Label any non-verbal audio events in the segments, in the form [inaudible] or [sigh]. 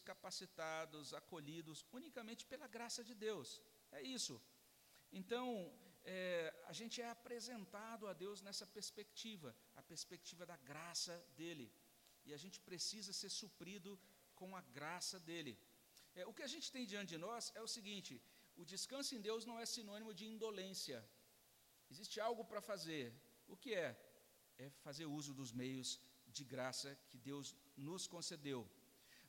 capacitados, acolhidos unicamente pela graça de Deus. É isso. Então, é, a gente é apresentado a Deus nessa perspectiva, a perspectiva da graça dele. E a gente precisa ser suprido com a graça dele. É, o que a gente tem diante de nós é o seguinte: o descanso em Deus não é sinônimo de indolência. Existe algo para fazer. O que é? É fazer uso dos meios de graça que Deus nos concedeu.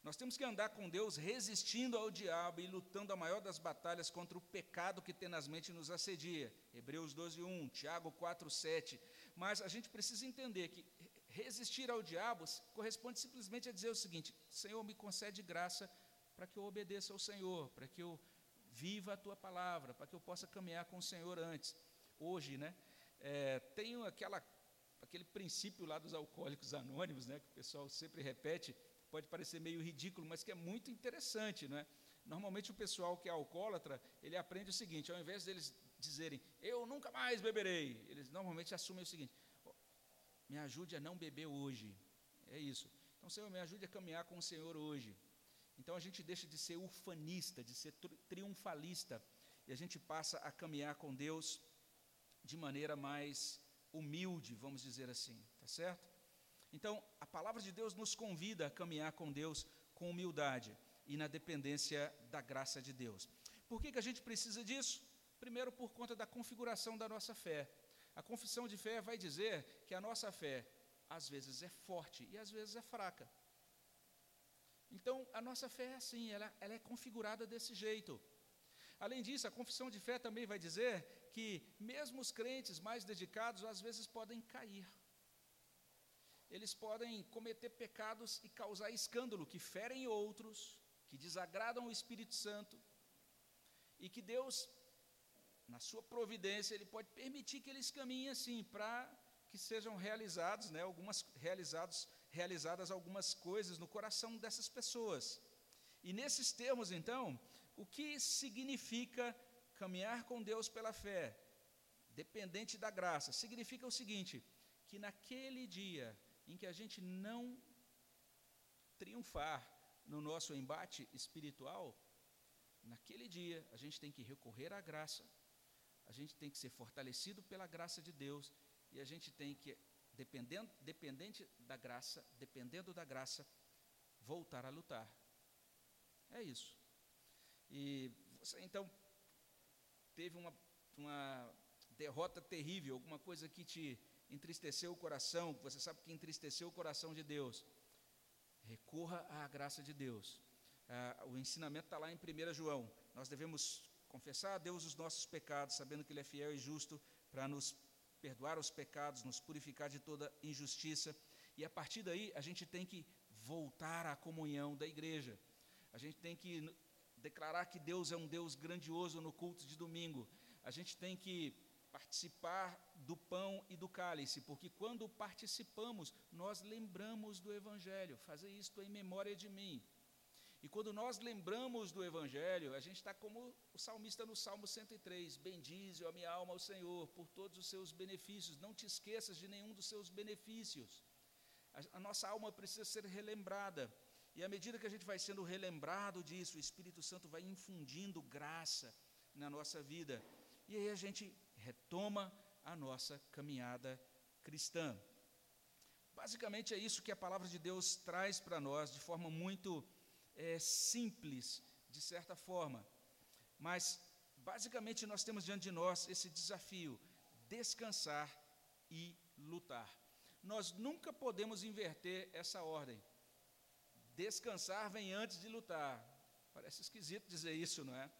Nós temos que andar com Deus resistindo ao diabo e lutando a maior das batalhas contra o pecado que tenazmente nos assedia. Hebreus 12, 1, Tiago 4, 7. Mas a gente precisa entender que resistir ao diabo corresponde simplesmente a dizer o seguinte: Senhor, me concede graça para que eu obedeça ao Senhor, para que eu viva a tua palavra, para que eu possa caminhar com o Senhor antes. Hoje, né? É, tenho aquela, aquele princípio lá dos alcoólicos anônimos, né? Que o pessoal sempre repete pode parecer meio ridículo, mas que é muito interessante, não é? Normalmente o pessoal que é alcoólatra, ele aprende o seguinte, ao invés deles dizerem, eu nunca mais beberei, eles normalmente assumem o seguinte, me ajude a não beber hoje, é isso. Então, Senhor, me ajude a caminhar com o Senhor hoje. Então a gente deixa de ser ufanista, de ser triunfalista, e a gente passa a caminhar com Deus de maneira mais humilde, vamos dizer assim, tá certo? Então, a palavra de Deus nos convida a caminhar com Deus com humildade e na dependência da graça de Deus. Por que, que a gente precisa disso? Primeiro, por conta da configuração da nossa fé. A confissão de fé vai dizer que a nossa fé, às vezes, é forte e às vezes é fraca. Então, a nossa fé é assim, ela, ela é configurada desse jeito. Além disso, a confissão de fé também vai dizer que, mesmo os crentes mais dedicados, às vezes podem cair eles podem cometer pecados e causar escândalo, que ferem outros, que desagradam o Espírito Santo, e que Deus, na sua providência, Ele pode permitir que eles caminhem assim, para que sejam realizados, né, algumas realizados, realizadas algumas coisas no coração dessas pessoas. E nesses termos, então, o que significa caminhar com Deus pela fé, dependente da graça? Significa o seguinte: que naquele dia em que a gente não triunfar no nosso embate espiritual, naquele dia a gente tem que recorrer à graça, a gente tem que ser fortalecido pela graça de Deus e a gente tem que, dependendo, dependente da graça, dependendo da graça, voltar a lutar. É isso. E você então teve uma, uma derrota terrível, alguma coisa que te entristeceu o coração, você sabe que entristeceu o coração de Deus, recorra à graça de Deus. Ah, o ensinamento está lá em 1 João. Nós devemos confessar a Deus os nossos pecados, sabendo que Ele é fiel e justo para nos perdoar os pecados, nos purificar de toda injustiça. E a partir daí, a gente tem que voltar à comunhão da igreja. A gente tem que declarar que Deus é um Deus grandioso no culto de domingo. A gente tem que participar do pão e do cálice, porque quando participamos, nós lembramos do Evangelho, fazer isto em memória de mim. E quando nós lembramos do Evangelho, a gente está como o salmista no Salmo 103: Bendize, a minha alma, ao Senhor, por todos os seus benefícios, não te esqueças de nenhum dos seus benefícios. A, a nossa alma precisa ser relembrada, e à medida que a gente vai sendo relembrado disso, o Espírito Santo vai infundindo graça na nossa vida, e aí a gente retoma a nossa caminhada cristã. Basicamente é isso que a palavra de Deus traz para nós de forma muito é, simples, de certa forma. Mas, basicamente, nós temos diante de nós esse desafio: descansar e lutar. Nós nunca podemos inverter essa ordem. Descansar vem antes de lutar. Parece esquisito dizer isso, não é?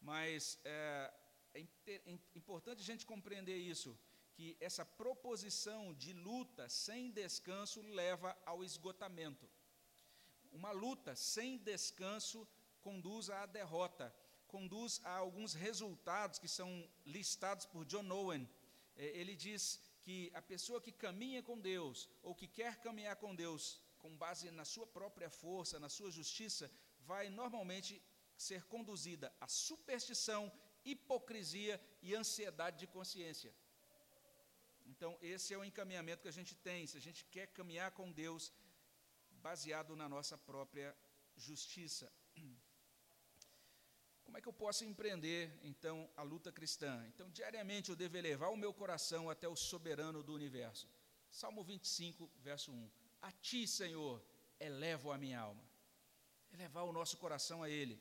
Mas é, é, é importante a gente compreender isso, que essa proposição de luta sem descanso leva ao esgotamento. Uma luta sem descanso conduz à derrota, conduz a alguns resultados que são listados por John Owen. É, ele diz que a pessoa que caminha com Deus, ou que quer caminhar com Deus, com base na sua própria força, na sua justiça, vai normalmente ser conduzida à superstição hipocrisia e ansiedade de consciência. Então, esse é o encaminhamento que a gente tem. Se a gente quer caminhar com Deus baseado na nossa própria justiça. [clears throat] Como é que eu posso empreender, então, a luta cristã? Então, diariamente eu devo elevar o meu coração até o soberano do universo. Salmo 25, verso 1. A ti, Senhor, elevo a minha alma. Elevar o nosso coração a Ele.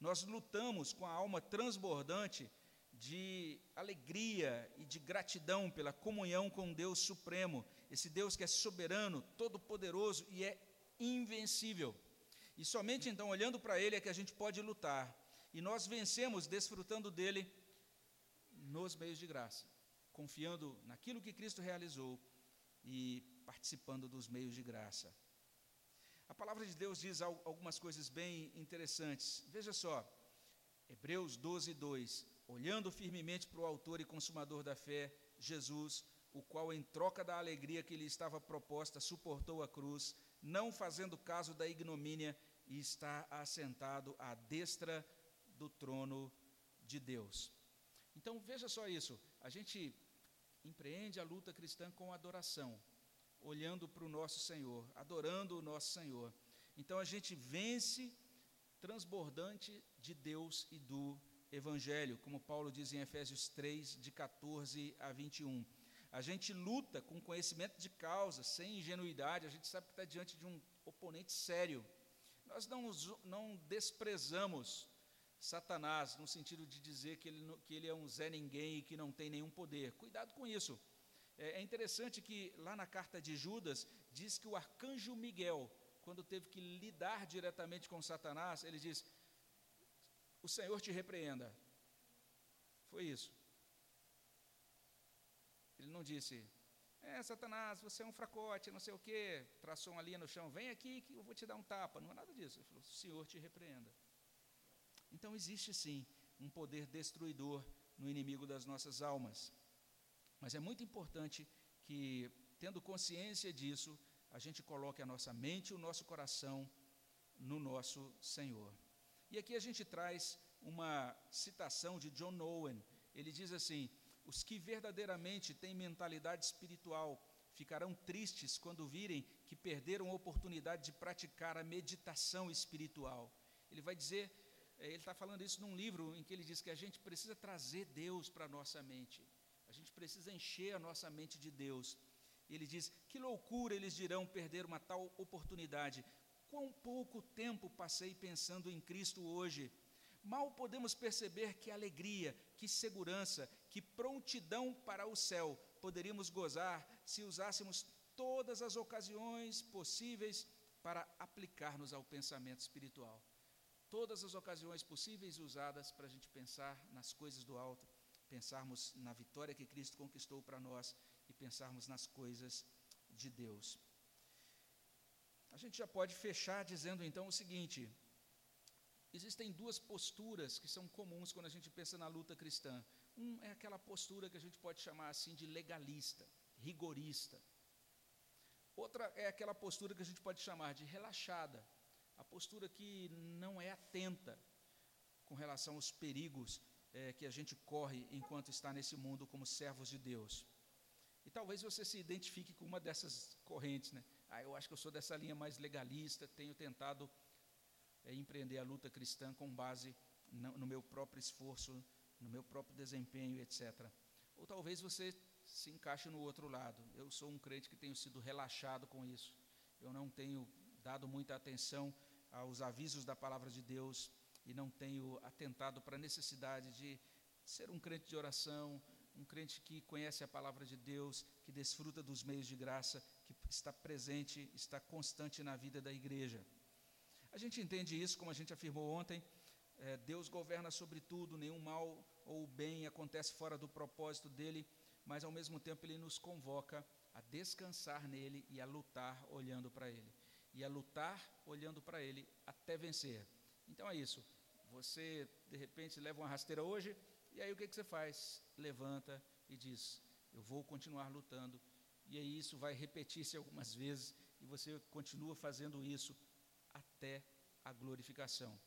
Nós lutamos com a alma transbordante de alegria e de gratidão pela comunhão com Deus Supremo, esse Deus que é soberano, todo-poderoso e é invencível. E somente então, olhando para Ele, é que a gente pode lutar. E nós vencemos desfrutando dele nos meios de graça, confiando naquilo que Cristo realizou e participando dos meios de graça. A palavra de Deus diz algumas coisas bem interessantes. Veja só, Hebreus 12, 2. Olhando firmemente para o Autor e Consumador da fé, Jesus, o qual, em troca da alegria que lhe estava proposta, suportou a cruz, não fazendo caso da ignomínia, e está assentado à destra do trono de Deus. Então veja só isso, a gente empreende a luta cristã com adoração, olhando para o nosso Senhor, adorando o nosso Senhor. Então a gente vence transbordante de Deus e do Evangelho, como Paulo diz em Efésios 3, de 14 a 21. A gente luta com conhecimento de causa, sem ingenuidade, a gente sabe que está diante de um oponente sério. Nós não, não desprezamos Satanás no sentido de dizer que ele, que ele é um Zé Ninguém e que não tem nenhum poder. Cuidado com isso. É, é interessante que lá na carta de Judas diz que o arcanjo Miguel, quando teve que lidar diretamente com Satanás, ele diz: O Senhor te repreenda. Foi isso. Ele não disse, é, Satanás, você é um fracote, não sei o quê, traçou uma linha no chão, vem aqui que eu vou te dar um tapa. Não é nada disso. Ele falou, o Senhor te repreenda. Então existe sim um poder destruidor no inimigo das nossas almas. Mas é muito importante que, tendo consciência disso, a gente coloque a nossa mente e o nosso coração no nosso Senhor. E aqui a gente traz uma citação de John Owen. Ele diz assim: os que verdadeiramente têm mentalidade espiritual ficarão tristes quando virem que perderam a oportunidade de praticar a meditação espiritual. Ele vai dizer, eh, ele está falando isso num livro em que ele diz que a gente precisa trazer Deus para a nossa mente, precisa encher a nossa mente de Deus. Ele diz: que loucura eles dirão perder uma tal oportunidade. Quão pouco tempo passei pensando em Cristo hoje. Mal podemos perceber que alegria, que segurança, que prontidão para o céu poderíamos gozar se usássemos todas as ocasiões possíveis para aplicar-nos ao pensamento espiritual. Todas as ocasiões possíveis usadas para a gente pensar nas coisas do alto, pensarmos na vitória que Cristo conquistou para nós e pensarmos nas coisas de Deus. A gente já pode fechar dizendo então o seguinte: existem duas posturas que são comuns quando a gente pensa na luta cristã. Um é aquela postura que a gente pode chamar assim de legalista, rigorista. Outra é aquela postura que a gente pode chamar de relaxada, a postura que não é atenta com relação aos perigos é, que a gente corre enquanto está nesse mundo como servos de Deus. E talvez você se identifique com uma dessas correntes, né? Ah, eu acho que eu sou dessa linha mais legalista, tenho tentado é, empreender a luta cristã com base no, no meu próprio esforço, no meu próprio desempenho, etc. Ou talvez você se encaixe no outro lado. Eu sou um crente que tenho sido relaxado com isso. Eu não tenho dado muita atenção aos avisos da palavra de Deus e não tenho atentado para a necessidade de ser um crente de oração, um crente que conhece a palavra de Deus, que desfruta dos meios de graça, que está presente, está constante na vida da igreja. A gente entende isso, como a gente afirmou ontem, é, Deus governa sobre tudo, nenhum mal ou bem acontece fora do propósito dele, mas ao mesmo tempo ele nos convoca a descansar nele e a lutar olhando para ele. E a lutar olhando para ele até vencer. Então é isso. Você, de repente, leva uma rasteira hoje, e aí o que, que você faz? Levanta e diz: Eu vou continuar lutando. E aí isso vai repetir-se algumas vezes, e você continua fazendo isso até a glorificação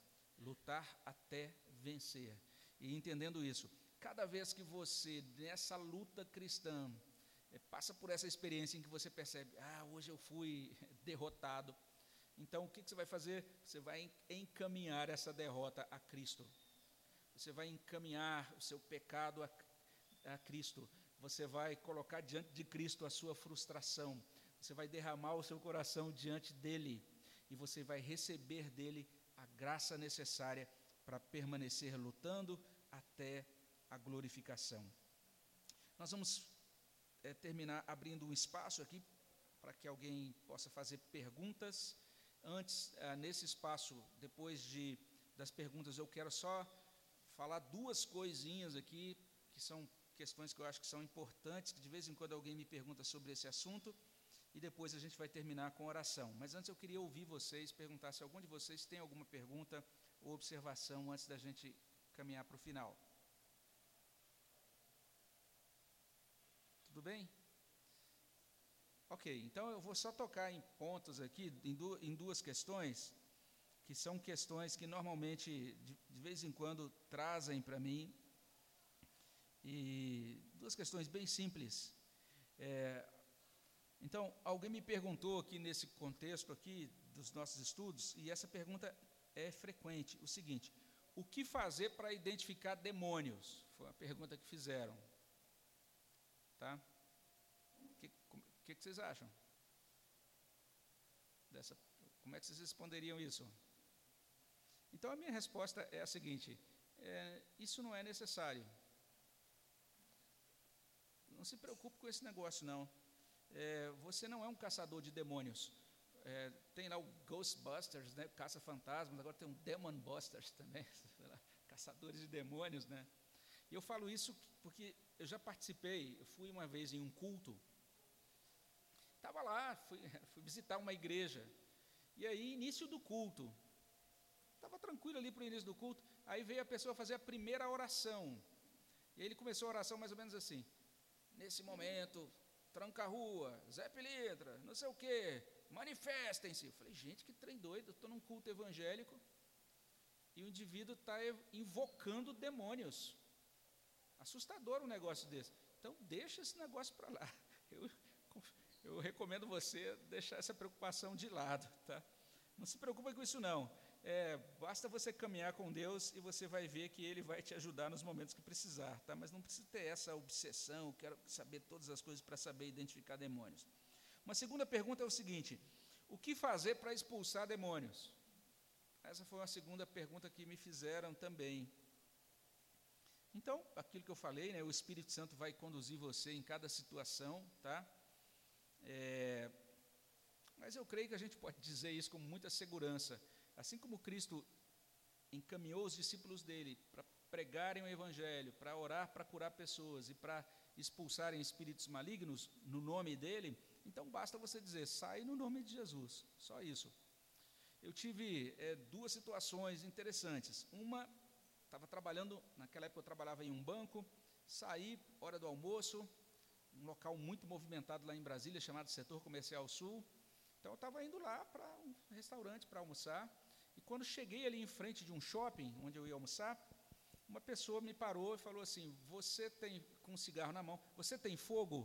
lutar até vencer. E entendendo isso, cada vez que você, nessa luta cristã, é, passa por essa experiência em que você percebe, ah, hoje eu fui [laughs] derrotado, Então, o que, você vai fazer? Você vai encaminhar essa derrota a Cristo. Você vai encaminhar o seu pecado a, a Cristo. Você vai colocar diante de Cristo a sua frustração. Você vai derramar o seu coração diante dele. E você vai receber dele a graça necessária para permanecer lutando até a glorificação. Nós vamos é, terminar abrindo um espaço aqui para que alguém possa fazer perguntas. Antes, é, nesse espaço, depois de, das perguntas, eu quero só falar duas coisinhas aqui, que são questões que eu acho que são importantes, que de vez em quando alguém me pergunta sobre esse assunto, e depois a gente vai terminar com oração. Mas antes eu queria ouvir vocês, perguntar se algum de vocês tem alguma pergunta ou observação antes da gente caminhar para o final. Tudo bem? Ok, então eu vou só tocar em pontos aqui, em, du em duas questões, que são questões que normalmente, de, de vez em quando, trazem para mim. E duas questões bem simples. É, então, alguém me perguntou aqui nesse contexto aqui dos nossos estudos, e essa pergunta é frequente, o seguinte: o que fazer para identificar demônios? Foi uma pergunta que fizeram. Tá? Que, vocês acham? Dessa, como é que vocês responderiam isso? Então a minha resposta é a seguinte: é, isso não é necessário. Não se preocupe com esse negócio, não. É, você não é um caçador de demônios. É, tem lá o Ghostbusters, né, caça-fantasmas, agora tem um Demon Busters também, [laughs] caçadores de demônios, né? E eu falo isso porque eu já participei, eu fui uma vez em um culto, estava lá, fui, [laughs] fui visitar uma igreja, e aí, início do culto, estava tranquilo ali para o início do culto, aí veio a pessoa fazer a primeira oração, e aí ele começou a oração mais ou menos assim, nesse momento, tranca a rua, Zé Pilintra, não sei o quê, manifestem-se. Eu falei, gente, que trem doido, estou num culto evangélico, e o indivíduo está invocando demônios. Assustador um negócio desse. Então, deixa esse negócio para lá. [laughs] Eu, eu recomendo você deixar essa preocupação de lado. Tá? Não se preocupe com isso, não. É, basta você caminhar com Deus e você vai ver que Ele vai te ajudar nos momentos que precisar. Tá? Mas não precisa ter essa obsessão, quero saber todas as coisas para saber identificar demônios. Uma segunda pergunta é o seguinte: o que fazer para expulsar demônios? Essa foi uma segunda pergunta que me fizeram também. Então, aquilo que eu falei, né, o Espírito Santo vai conduzir você em cada situação, tá? É, mas eu creio que a gente pode [laughs] dizer isso com muita segurança. Assim como Cristo encaminhou os discípulos dele para pregarem o Evangelho, para orar para curar pessoas e para expulsarem espíritos malignos no nome dele, então basta você dizer, sai no nome de Jesus, só isso. Eu tive é, duas situações interessantes. Uma, estava trabalhando, naquela época eu trabalhava em um banco, saí, hora do almoço, um local muito movimentado lá em Brasília, chamado Setor Comercial Sul. Então eu estava indo lá para um restaurante para almoçar. E quando cheguei ali em frente de um shopping, onde eu ia almoçar, uma pessoa me parou e falou assim: Você tem, com um cigarro na mão, você tem fogo?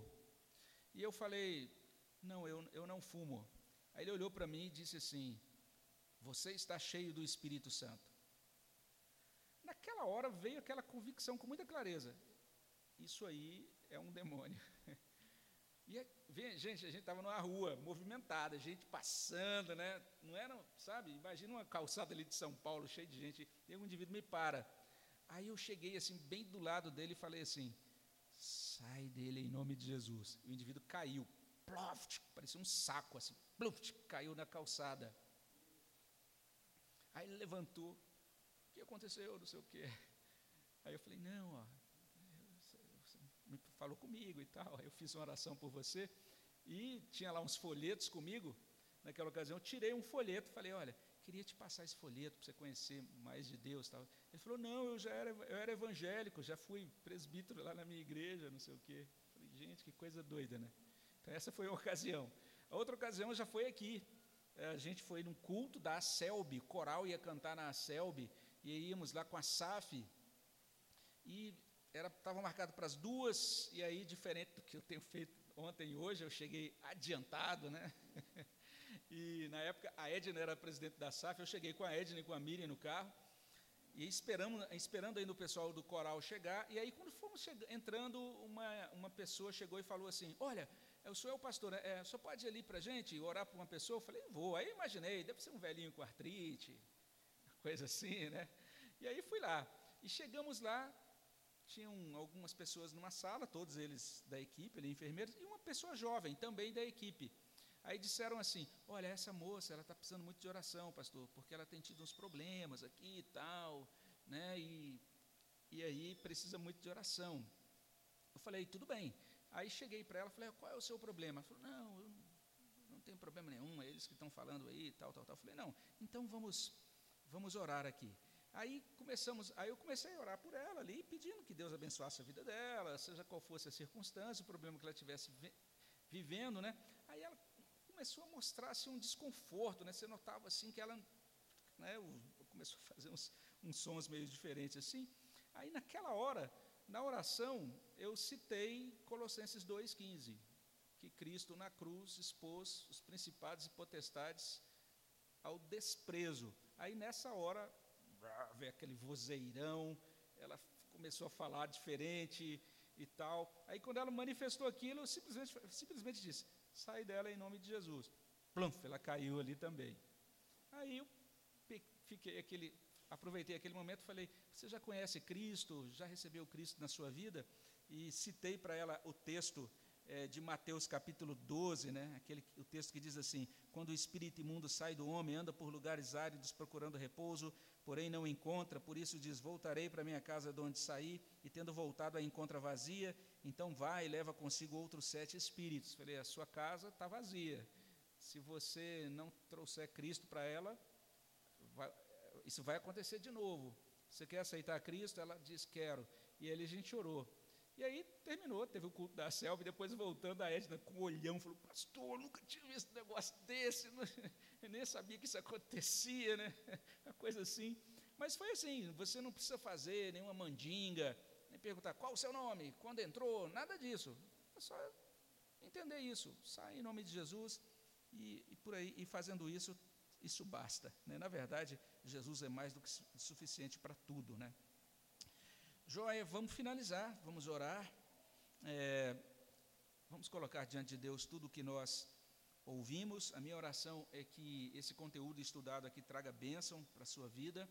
E eu falei: Não, eu, eu não fumo. Aí ele olhou para mim e disse assim: você está cheio do Espírito Santo. Naquela hora veio aquela convicção com muita clareza. Isso aí é um demônio. [laughs] E, gente, a gente estava numa rua movimentada, gente passando, né? Não era, sabe? Imagina uma calçada ali de São Paulo, cheia de gente. E um indivíduo me para. Aí eu cheguei assim, bem do lado dele e falei assim: sai dele em nome de Jesus. O indivíduo caiu. Ploft, parecia um saco assim. Ploft, caiu na calçada. Aí ele levantou, o que aconteceu, não sei o quê. Aí eu falei, não, ó, falou comigo e tal. Eu fiz uma oração por você e tinha lá uns folhetos comigo. Naquela ocasião, eu tirei um folheto, falei, olha, queria te passar esse folheto para você conhecer mais de Deus. Tal. Ele falou, não, eu já era, eu era evangélico, já fui presbítero lá na minha igreja, não sei o quê. Falei, gente, que coisa doida, né? Então essa foi a [laughs] ocasião. A outra ocasião já foi aqui, a gente foi num culto da Selby, coral ia cantar na Selby, e íamos lá com a SAF, e estava marcado para as duas, e aí, diferente do que eu tenho feito ontem e hoje, eu cheguei adiantado, né? [laughs] E na época a Edna era presidente da SAF, eu cheguei com a Edna e com a Miriam no carro, e esperamos, esperando ainda o pessoal do coral chegar, e aí quando fomos entrando, uma, uma pessoa chegou e falou assim, olha, eu sou eu, pastor, é, só pode ir ali para a gente orar por uma pessoa? Eu falei, vou. Aí imaginei, deve ser um velhinho com artrite, [laughs] coisa assim, né? E aí fui lá. E chegamos lá, tinham algumas pessoas numa sala, todos eles da equipe, enfermeiros, e uma pessoa jovem, também da equipe. Aí disseram assim: Olha, essa moça, ela está precisando muito de oração, pastor, porque ela tem tido uns problemas aqui e tal, né? E, e aí precisa muito de oração. Eu falei: Tudo bem. Aí cheguei para ela, falei: Qual é o seu problema? Ela falou: Não, eu não tenho problema nenhum, é eles que estão falando aí, tal, tal, tal. Eu falei: Não, então vamos, vamos orar aqui. Aí começamos, aí eu comecei a orar por ela ali, pedindo que Deus abençoasse a vida dela, seja qual fosse a circunstância, o problema que ela estivesse vivendo, né? Aí ela começou a mostrar-se assim, um desconforto, né? Você notava assim que ela, né, começou a fazer uns, uns sons meio diferentes assim. Aí naquela hora, na oração, eu citei Colossenses 2:15, que Cristo na cruz expôs os principados e potestades ao desprezo. Aí nessa hora, veio aquele vozeirão, ela começou a falar diferente e tal. Aí quando ela manifestou aquilo, eu simplesmente, simplesmente disse: sai dela em nome de Jesus. Plumf, ela caiu ali também. Aí eu fiquei aquele, aproveitei aquele momento e falei: Você já conhece Cristo? Já recebeu Cristo na sua vida? E citei para ela o texto é, de Mateus capítulo 12, né? Aquele, o texto que diz assim: Quando o espírito imundo sai do homem, anda por lugares áridos procurando repouso, porém não encontra, por isso diz: Voltarei para minha casa de onde saí, e tendo voltado a encontra vazia, então vai e leva consigo outros sete espíritos. Falei: A sua casa está vazia. Se você não trouxer Cristo para ela, vai, isso vai acontecer de novo. Você quer aceitar Cristo? Ela diz: Quero. E aí a gente orou. E aí terminou, teve o culto da selva, e depois voltando a Edna com um olhão, falou, pastor, nunca tinha visto um negócio desse, eu nem sabia que isso acontecia, né? [laughs] Uma coisa assim. Mas foi assim, você não precisa fazer nenhuma mandinga, nem perguntar qual o seu nome, quando entrou, nada disso. É só entender isso, sai em nome de Jesus e, e por aí, e fazendo isso, isso basta. Né? Na verdade, Jesus é mais do que suficiente para tudo, né? Joia, vamos finalizar, vamos orar. É, vamos colocar diante de Deus tudo o que nós ouvimos. A minha oração é que esse conteúdo estudado aqui traga bênção para a sua vida.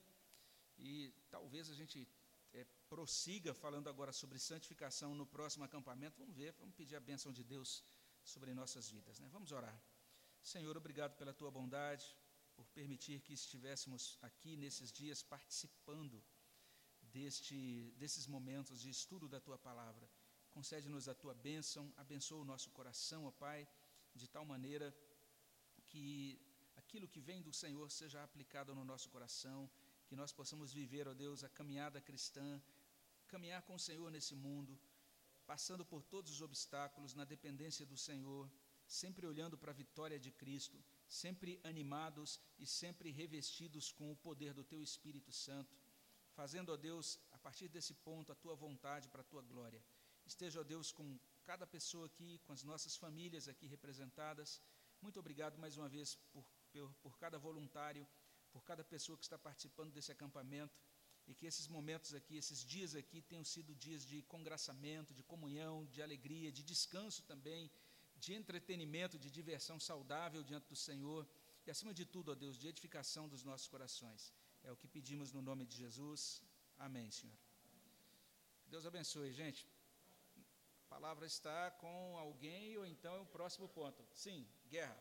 E talvez a gente é, prossiga falando agora sobre santificação no próximo acampamento. Vamos ver, vamos pedir a bênção de Deus sobre nossas vidas. Né? Vamos orar. Senhor, obrigado pela tua bondade, por permitir que estivéssemos aqui nesses dias participando deste, desses momentos de estudo da tua palavra. Concede-nos a tua bênção, abençoa o nosso coração, ó Pai, de tal maneira que aquilo que vem do Senhor seja aplicado no nosso coração, que nós possamos viver, ó Deus, a caminhada cristã, caminhar com o Senhor nesse mundo, passando por todos os obstáculos, na dependência do Senhor, sempre olhando para a vitória de Cristo, sempre animados e sempre revestidos com o poder do Teu Espírito Santo fazendo, ó Deus, a partir desse ponto, a tua vontade para a tua glória. Esteja, ó Deus, com cada pessoa aqui, com as nossas famílias aqui representadas. Muito obrigado mais uma vez por, por, por cada voluntário, por cada pessoa que está participando desse acampamento e que esses momentos aqui, esses dias aqui tenham sido dias de congraçamento, de comunhão, de alegria, de descanso também, de entretenimento, de diversão saudável diante do Senhor e, acima de tudo, ó Deus, de edificação dos nossos corações. É o que pedimos no nome de Jesus. Amém, Senhor. Deus abençoe, gente. Palavra está com alguém ou então é o próximo ponto. Sim, guerra.